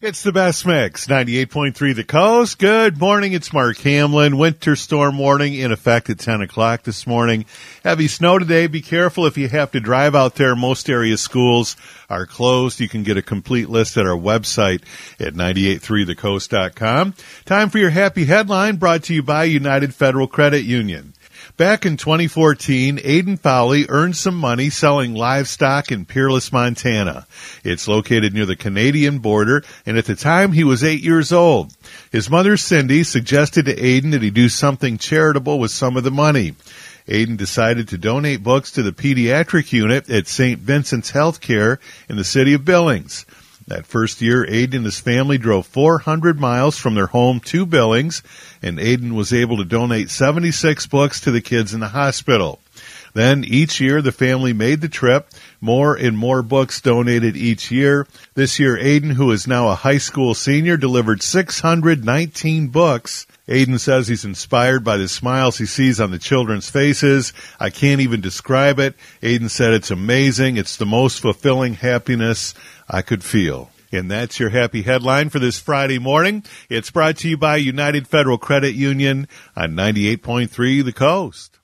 It's the best mix, 98.3 The Coast. Good morning. It's Mark Hamlin. Winter storm warning in effect at 10 o'clock this morning. Heavy snow today. Be careful if you have to drive out there. Most area schools are closed. You can get a complete list at our website at 983thecoast.com. Time for your happy headline brought to you by United Federal Credit Union. Back in 2014, Aiden Fowley earned some money selling livestock in Peerless, Montana. It's located near the Canadian border, and at the time he was eight years old. His mother, Cindy, suggested to Aiden that he do something charitable with some of the money. Aiden decided to donate books to the pediatric unit at St. Vincent's Healthcare in the city of Billings. That first year, Aiden and his family drove 400 miles from their home to Billings, and Aiden was able to donate 76 books to the kids in the hospital. Then each year the family made the trip, more and more books donated each year. This year Aiden, who is now a high school senior, delivered 619 books. Aiden says he's inspired by the smiles he sees on the children's faces. I can't even describe it. Aiden said it's amazing. It's the most fulfilling happiness I could feel. And that's your happy headline for this Friday morning. It's brought to you by United Federal Credit Union on 98.3 The Coast.